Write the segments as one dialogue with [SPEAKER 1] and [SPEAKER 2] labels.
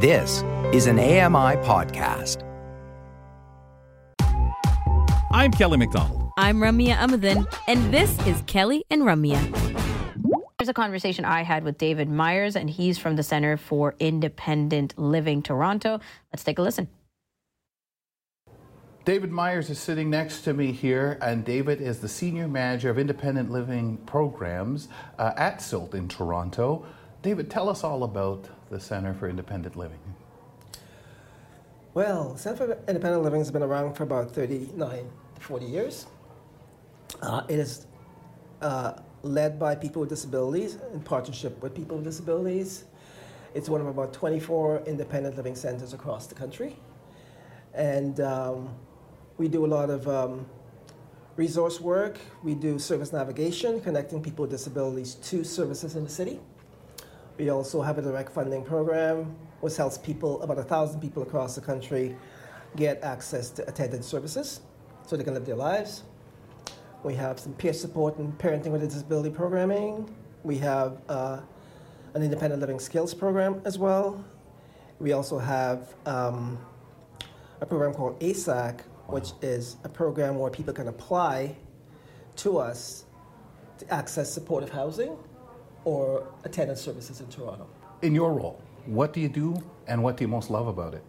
[SPEAKER 1] This is an AMI podcast.
[SPEAKER 2] I'm Kelly McDonald.
[SPEAKER 3] I'm Ramya Amuthan, and this is Kelly and Ramya.
[SPEAKER 4] There's a conversation I had with David Meyers, and he's from the Center for Independent Living Toronto. Let's take a listen.
[SPEAKER 5] David Meyers is sitting next to me here, and David is the Senior Manager of Independent Living Programs uh, at CILT in Toronto. David, tell us all about the Center for Independent Living.
[SPEAKER 6] Well, Center for Independent Living has been around for about 39 to 40 years. Uh, it is uh, led by people with disabilities in partnership with people with disabilities. It's one of about 24 independent living centers across the country. And um, we do a lot of um, resource work. We do service navigation, connecting people with disabilities to services in the city. We also have a direct funding program, which helps people, about a thousand people across the country, get access to attended services so they can live their lives. We have some peer support and parenting with a disability programming. We have uh, an independent living skills program as well. We also have um, a program called ASAC, which is a program where people can apply to us to access supportive housing or attendance services in Toronto.
[SPEAKER 5] In your role, what do you do and what do you most love about it?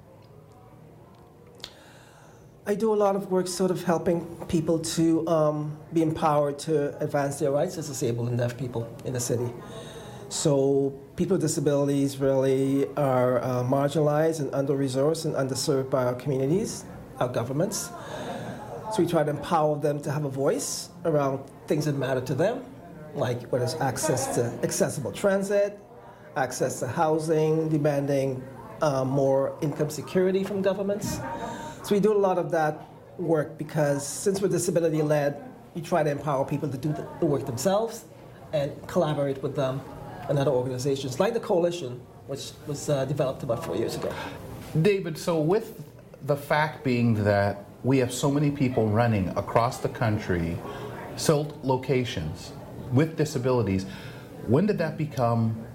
[SPEAKER 6] I do a lot of work sort of helping people to um, be empowered to advance their rights as disabled and deaf people in the city. So people with disabilities really are uh, marginalized and under-resourced and underserved by our communities, our governments. So we try to empower them to have a voice around things that matter to them, like whether it's access to accessible transit, access to housing, demanding uh, more income security from governments. So we do a lot of that work because since we're disability led, we try to empower people to do the, the work themselves and collaborate with them and other organizations like the Coalition, which was uh, developed about four years ago.
[SPEAKER 5] David, so with the fact being that we have so many people running across the country, CILT locations with disabilities, when did that become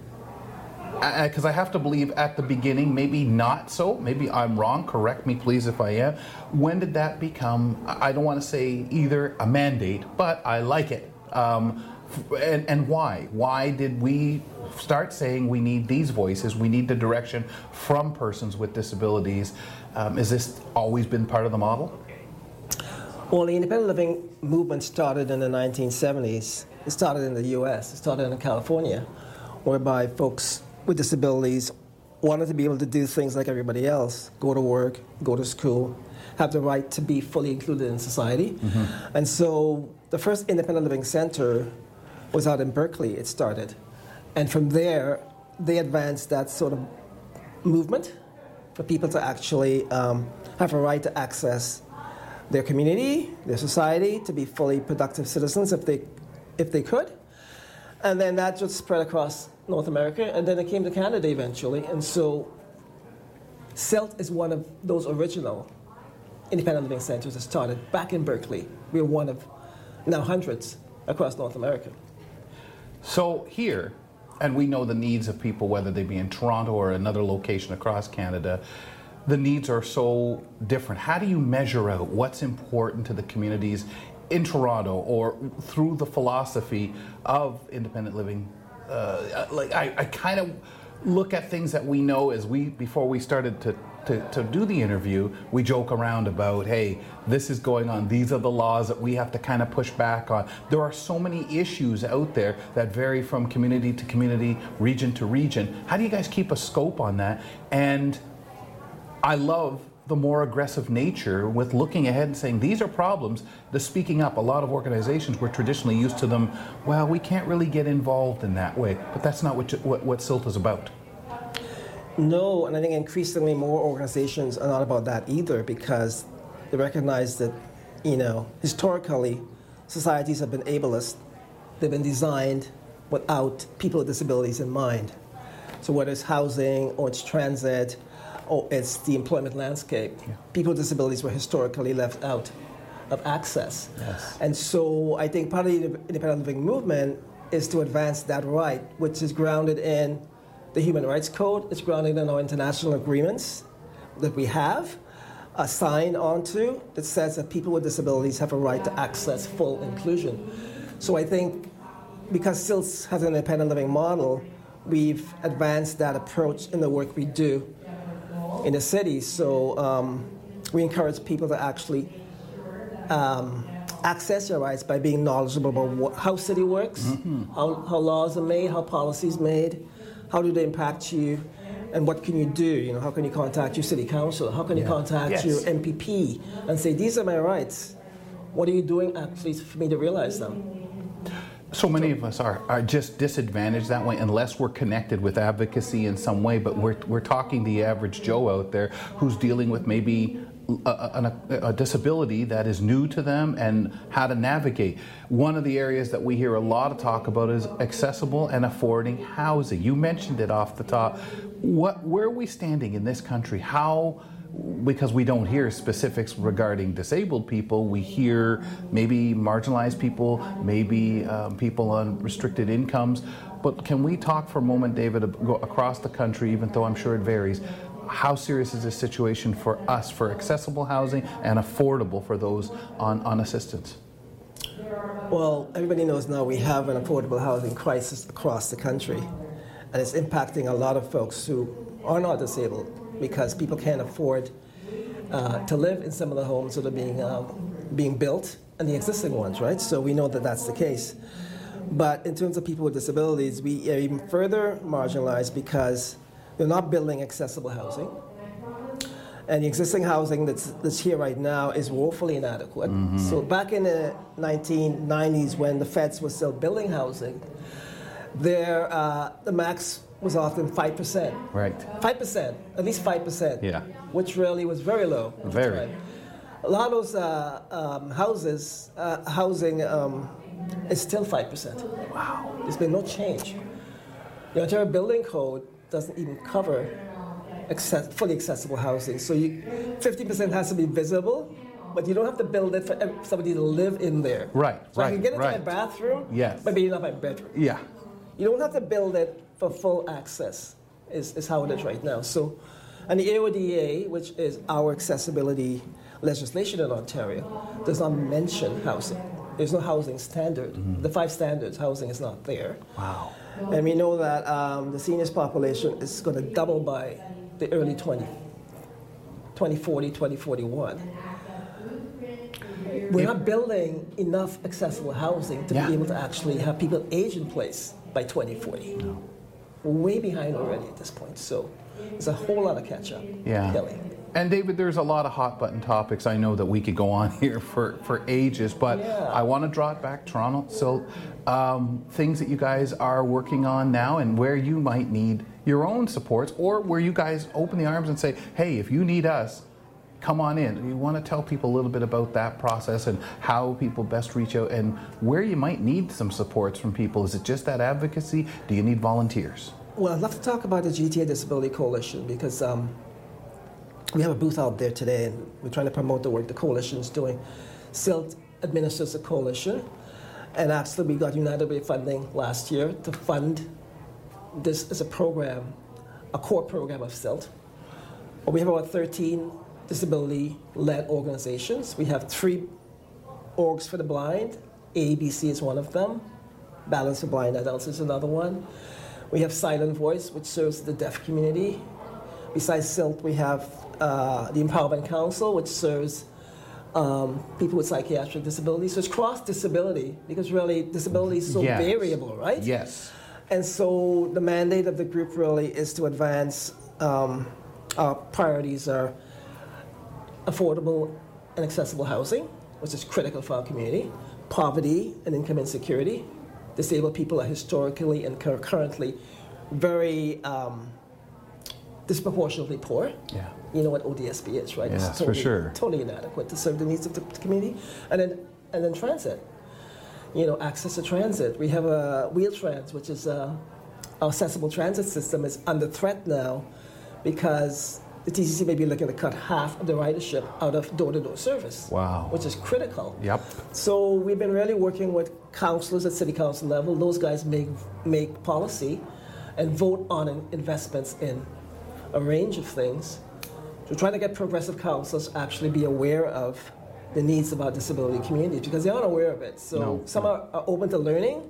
[SPEAKER 5] because I have to believe at the beginning, maybe not so. Maybe I'm wrong. Correct me, please, if I am. When did that become? I don't want to say either a mandate, but I like it. Um, and, and why? Why did we start saying we need these voices? We need the direction from persons with disabilities. Um, has this always been part of the model?
[SPEAKER 6] Well, the independent living movement started in the 1970s. It started in the U.S. It started in California, whereby folks with disabilities wanted to be able to do things like everybody else go to work, go to school, have the right to be fully included in society. Mm-hmm. And so the first independent living center was out in Berkeley, it started. And from there, they advanced that sort of movement for people to actually um, have a right to access their community, their society, to be fully productive citizens if they, if they could. And then that just spread across North America, and then it came to Canada eventually. And so CILT is one of those original independent living centers that started back in Berkeley. We're one of now hundreds across North America.
[SPEAKER 5] So here, and we know the needs of people, whether they be in Toronto or another location across Canada, the needs are so different. How do you measure out what's important to the communities in Toronto or through the philosophy of independent living? Uh, like I, I kind of look at things that we know as we before we started to, to, to do the interview we joke around about hey this is going on. These are the laws that we have to kind of push back on. There are so many issues out there that vary from community to community region to region. How do you guys keep a scope on that? And i love the more aggressive nature with looking ahead and saying these are problems. The speaking up. A lot of organizations were traditionally used to them well we can't really get involved in that way. But that's not what what, what CILT is about.
[SPEAKER 6] No and i think increasingly more organizations are not about that either because they recognize that you know historically societies have been ableist. They've been designed without people with disabilities in mind. So whether it's housing or it's transit oh, it's the employment landscape. Yeah. People with disabilities were historically left out of access. Yes. And so I think part of the independent living movement is to advance that right, which is grounded in the Human Rights Code. It's grounded in our international agreements that we have uh, signed onto that says that people with disabilities have a right to access full inclusion. So I think because SILS has an independent living model, we've advanced that approach in the work we do in the city. So um, we encourage people to actually um, access your rights by being knowledgeable about what, how city works, how, how laws are made, how policies made, how do they impact you, and what can you do? You know, how can you contact your city council? How can you contact
[SPEAKER 5] Yes.
[SPEAKER 6] your MPP and say, these are my rights. What are you doing actually for me to realize them?
[SPEAKER 5] So many of us are, are just disadvantaged that way unless we're connected with advocacy in some way. But we're, we're talking the average Joe out there who's dealing with maybe a, a, a disability that is new to them and how to navigate. One of the areas that we hear a lot of talk about is accessible and affording housing. You mentioned it off the top. What, where are we standing in this country? How because we don't hear specifics regarding disabled people, we hear maybe marginalized people, maybe um, people on restricted incomes. But can we talk for a moment, David, across the country, even though I'm sure it varies? How serious is this situation for us for accessible housing and affordable for those on, on assistance?
[SPEAKER 6] Well, everybody knows now we have an affordable housing crisis across the country, and it's impacting a lot of folks who are not disabled because people can't afford uh, to live in some of the homes that are being um, being built and the existing ones, right? So we know that that's the case. But in terms of people with disabilities, we are even further marginalized because they're not building accessible housing. And the existing housing that's, that's here right now is woefully inadequate. So back in the 1990s, when the feds were still building housing, there uh, the max was often five percent.
[SPEAKER 5] Right.
[SPEAKER 6] Five percent, at least five percent.
[SPEAKER 5] Yeah.
[SPEAKER 6] Which really was very low.
[SPEAKER 5] Very.
[SPEAKER 6] A lot of those uh, um, houses, uh, housing um, is still five percent. Wow. There's been no change. The Ontario Building Code doesn't even cover access, fully accessible housing. So you, 50% has to be visible, but you don't have to build it for somebody to live in there.
[SPEAKER 5] Right,
[SPEAKER 6] So I can get into my bathroom,
[SPEAKER 5] Yes.
[SPEAKER 6] but maybe not my bedroom.
[SPEAKER 5] Yeah.
[SPEAKER 6] You don't have to build it for full access, is, is how it is right now. So, and the AODA, which is our accessibility legislation in Ontario, does not mention housing. There's no housing standard. The five standards, housing is not there.
[SPEAKER 5] Wow.
[SPEAKER 6] And we know that um, the seniors population is going to double by the early 20, 2040, 2041. We're not building enough accessible housing to
[SPEAKER 5] Yeah.
[SPEAKER 6] be able to actually have people age in place by 2040. We're way behind already at this point, so there's a whole lot of catch up.
[SPEAKER 5] Yeah.
[SPEAKER 6] Kelly.
[SPEAKER 5] And David, there's a lot of hot button topics. I know that we could go on here for, for ages, but
[SPEAKER 6] Yeah.
[SPEAKER 5] I want to draw it back, Toronto. So, um, things that you guys are working on now and where you might need your own supports, or where you guys open the arms and say, hey, if you need us, come on in. You want to tell people a little bit about that process and how people best reach out and where you might need some supports from people. Is it just that advocacy? Do you need volunteers?
[SPEAKER 6] Well, I'd love to talk about the GTA Disability Coalition because um, we have a booth out there today and we're trying to promote the work the coalition is doing. CILT administers the coalition, and actually, we got United Way funding last year to fund this as a program, a core program of CILT. We have about 13 disability led organizations. We have three orgs for the blind, ABC is one of them, Balance for Blind Adults is another one. We have Silent Voice, which serves the deaf community. Besides CILT, we have uh, the Empowerment Council, which serves um, people with psychiatric disabilities. So it's cross disability because really disability is so
[SPEAKER 5] Yes.
[SPEAKER 6] variable, right?
[SPEAKER 5] Yes.
[SPEAKER 6] And so the mandate of the group really is to advance um, our priorities are affordable and accessible housing, which is critical for our community, poverty and income insecurity. Disabled people are historically and currently very um, disproportionately poor.
[SPEAKER 5] Yeah.
[SPEAKER 6] You know what ODSP is, right?
[SPEAKER 5] Yes, for
[SPEAKER 6] totally,
[SPEAKER 5] sure.
[SPEAKER 6] Totally inadequate to serve the needs of the community. And then, and then transit. You know, access to transit. We have a Wheel-Trans, which is uh, our accessible transit system, is under threat now because the TTC may be looking to cut half of the ridership out of door-to-door service.
[SPEAKER 5] Wow.
[SPEAKER 6] Which is critical.
[SPEAKER 5] Yep.
[SPEAKER 6] So we've been really working with councillors at city council level. Those guys make make policy, and vote on investments in a range of things. We're trying to get progressive councils actually be aware of the needs of our disability community because they aren't aware of it. So
[SPEAKER 5] No,
[SPEAKER 6] some Are, are open to learning,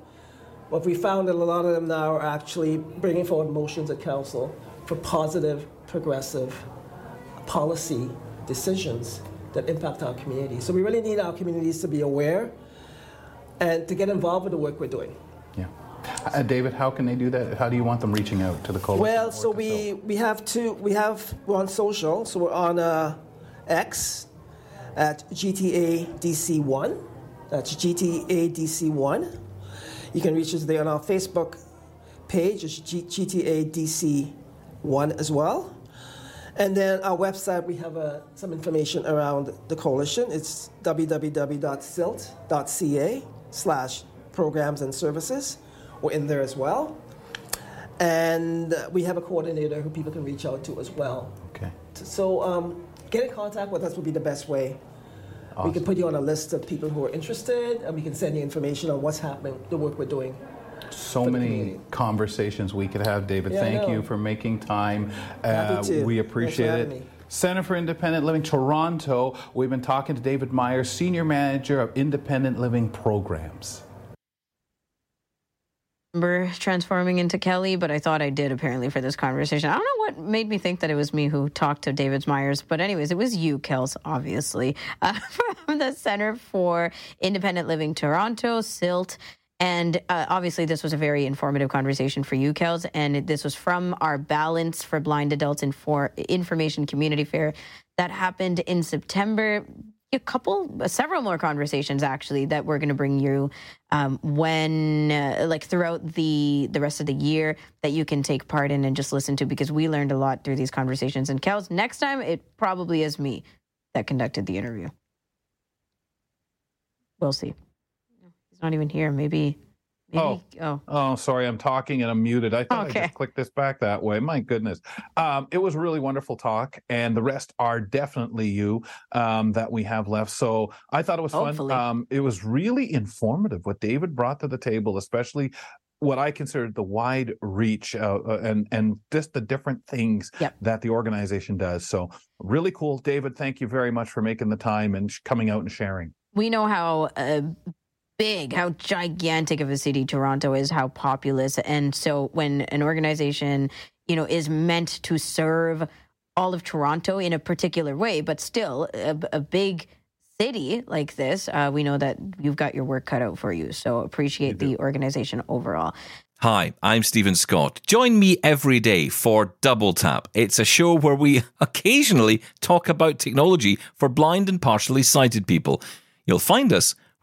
[SPEAKER 6] but we found that a lot of them now are actually bringing forward motions at council for positive, progressive policy decisions that impact our community. So we really need our communities to be aware and to get involved with the work we're doing.
[SPEAKER 5] Yeah. Uh, David, how can they do that? How do you want them reaching out to the coalition?
[SPEAKER 6] Well, so we, we have two, we have, we're on social, so we're on uh, X at GTA DC1. That's GTA DC1. You can reach us there on our Facebook page, it's G- GTA DC1 as well. And then our website, we have uh, some information around the coalition. It's www.cilt.ca slash programs and services. We're in there as well. And we have a coordinator who people can reach out to as well.
[SPEAKER 5] Okay.
[SPEAKER 6] So um, get in contact with us would be the best way. We can put you on a list of people who are interested, and we can send you information on what's happening, the work we're doing.
[SPEAKER 5] So many
[SPEAKER 6] community.
[SPEAKER 5] conversations we could have, David.
[SPEAKER 6] Yeah,
[SPEAKER 5] Thank you for making time.
[SPEAKER 6] Happy
[SPEAKER 5] Uh,
[SPEAKER 6] to.
[SPEAKER 5] we appreciate
[SPEAKER 6] having
[SPEAKER 5] it.
[SPEAKER 6] me.
[SPEAKER 5] Center for Independent Living Toronto. We've been talking to David Meyers, Senior Manager of Independent Living Programs.
[SPEAKER 4] remember transforming into Kelly, but I thought I did apparently for this conversation. I don't know what made me think that it was me who talked to David Meyers, but anyways, it was you, Kels, obviously, uh, from the Center for Independent Living Toronto, CILT. And uh, obviously, this was a very informative conversation for you, Kels. And this was from our Balance for Blind Adults Infor- Information Community Fair that happened in September. A couple several more conversations actually that we're going to bring you um, when uh, like throughout the the rest of the year that you can take part in and just listen to because we learned a lot through these conversations. And Kels next time it probably is me that conducted the interview. We'll see not even here maybe maybe
[SPEAKER 2] Oh.
[SPEAKER 4] oh
[SPEAKER 2] Oh, sorry, I'm talking and I'm muted. I thought I just clicked this back that way. My goodness. Um, it was really wonderful talk, and the rest are definitely you um, that we have left. So I thought it was
[SPEAKER 4] Hopefully.
[SPEAKER 2] fun. Um, it was really informative what David brought to the table, especially what I considered the wide reach uh, uh, and and just the different things
[SPEAKER 4] Yep.
[SPEAKER 2] that the organization does. So really cool, David. Thank you very much for making the time and sh- coming out and sharing.
[SPEAKER 4] we know how uh, big, how gigantic of a city Toronto is, how populous, and so when an organization, you know, is meant to serve all of Toronto in a particular way, but still a, a big city like this, uh, we know that you've got your work cut out for you. So appreciate the organization overall.
[SPEAKER 7] Hi, I'm Steven Scott. Join me every day for Double Tap. It's a show where we occasionally talk about technology for blind and partially sighted people. You'll find us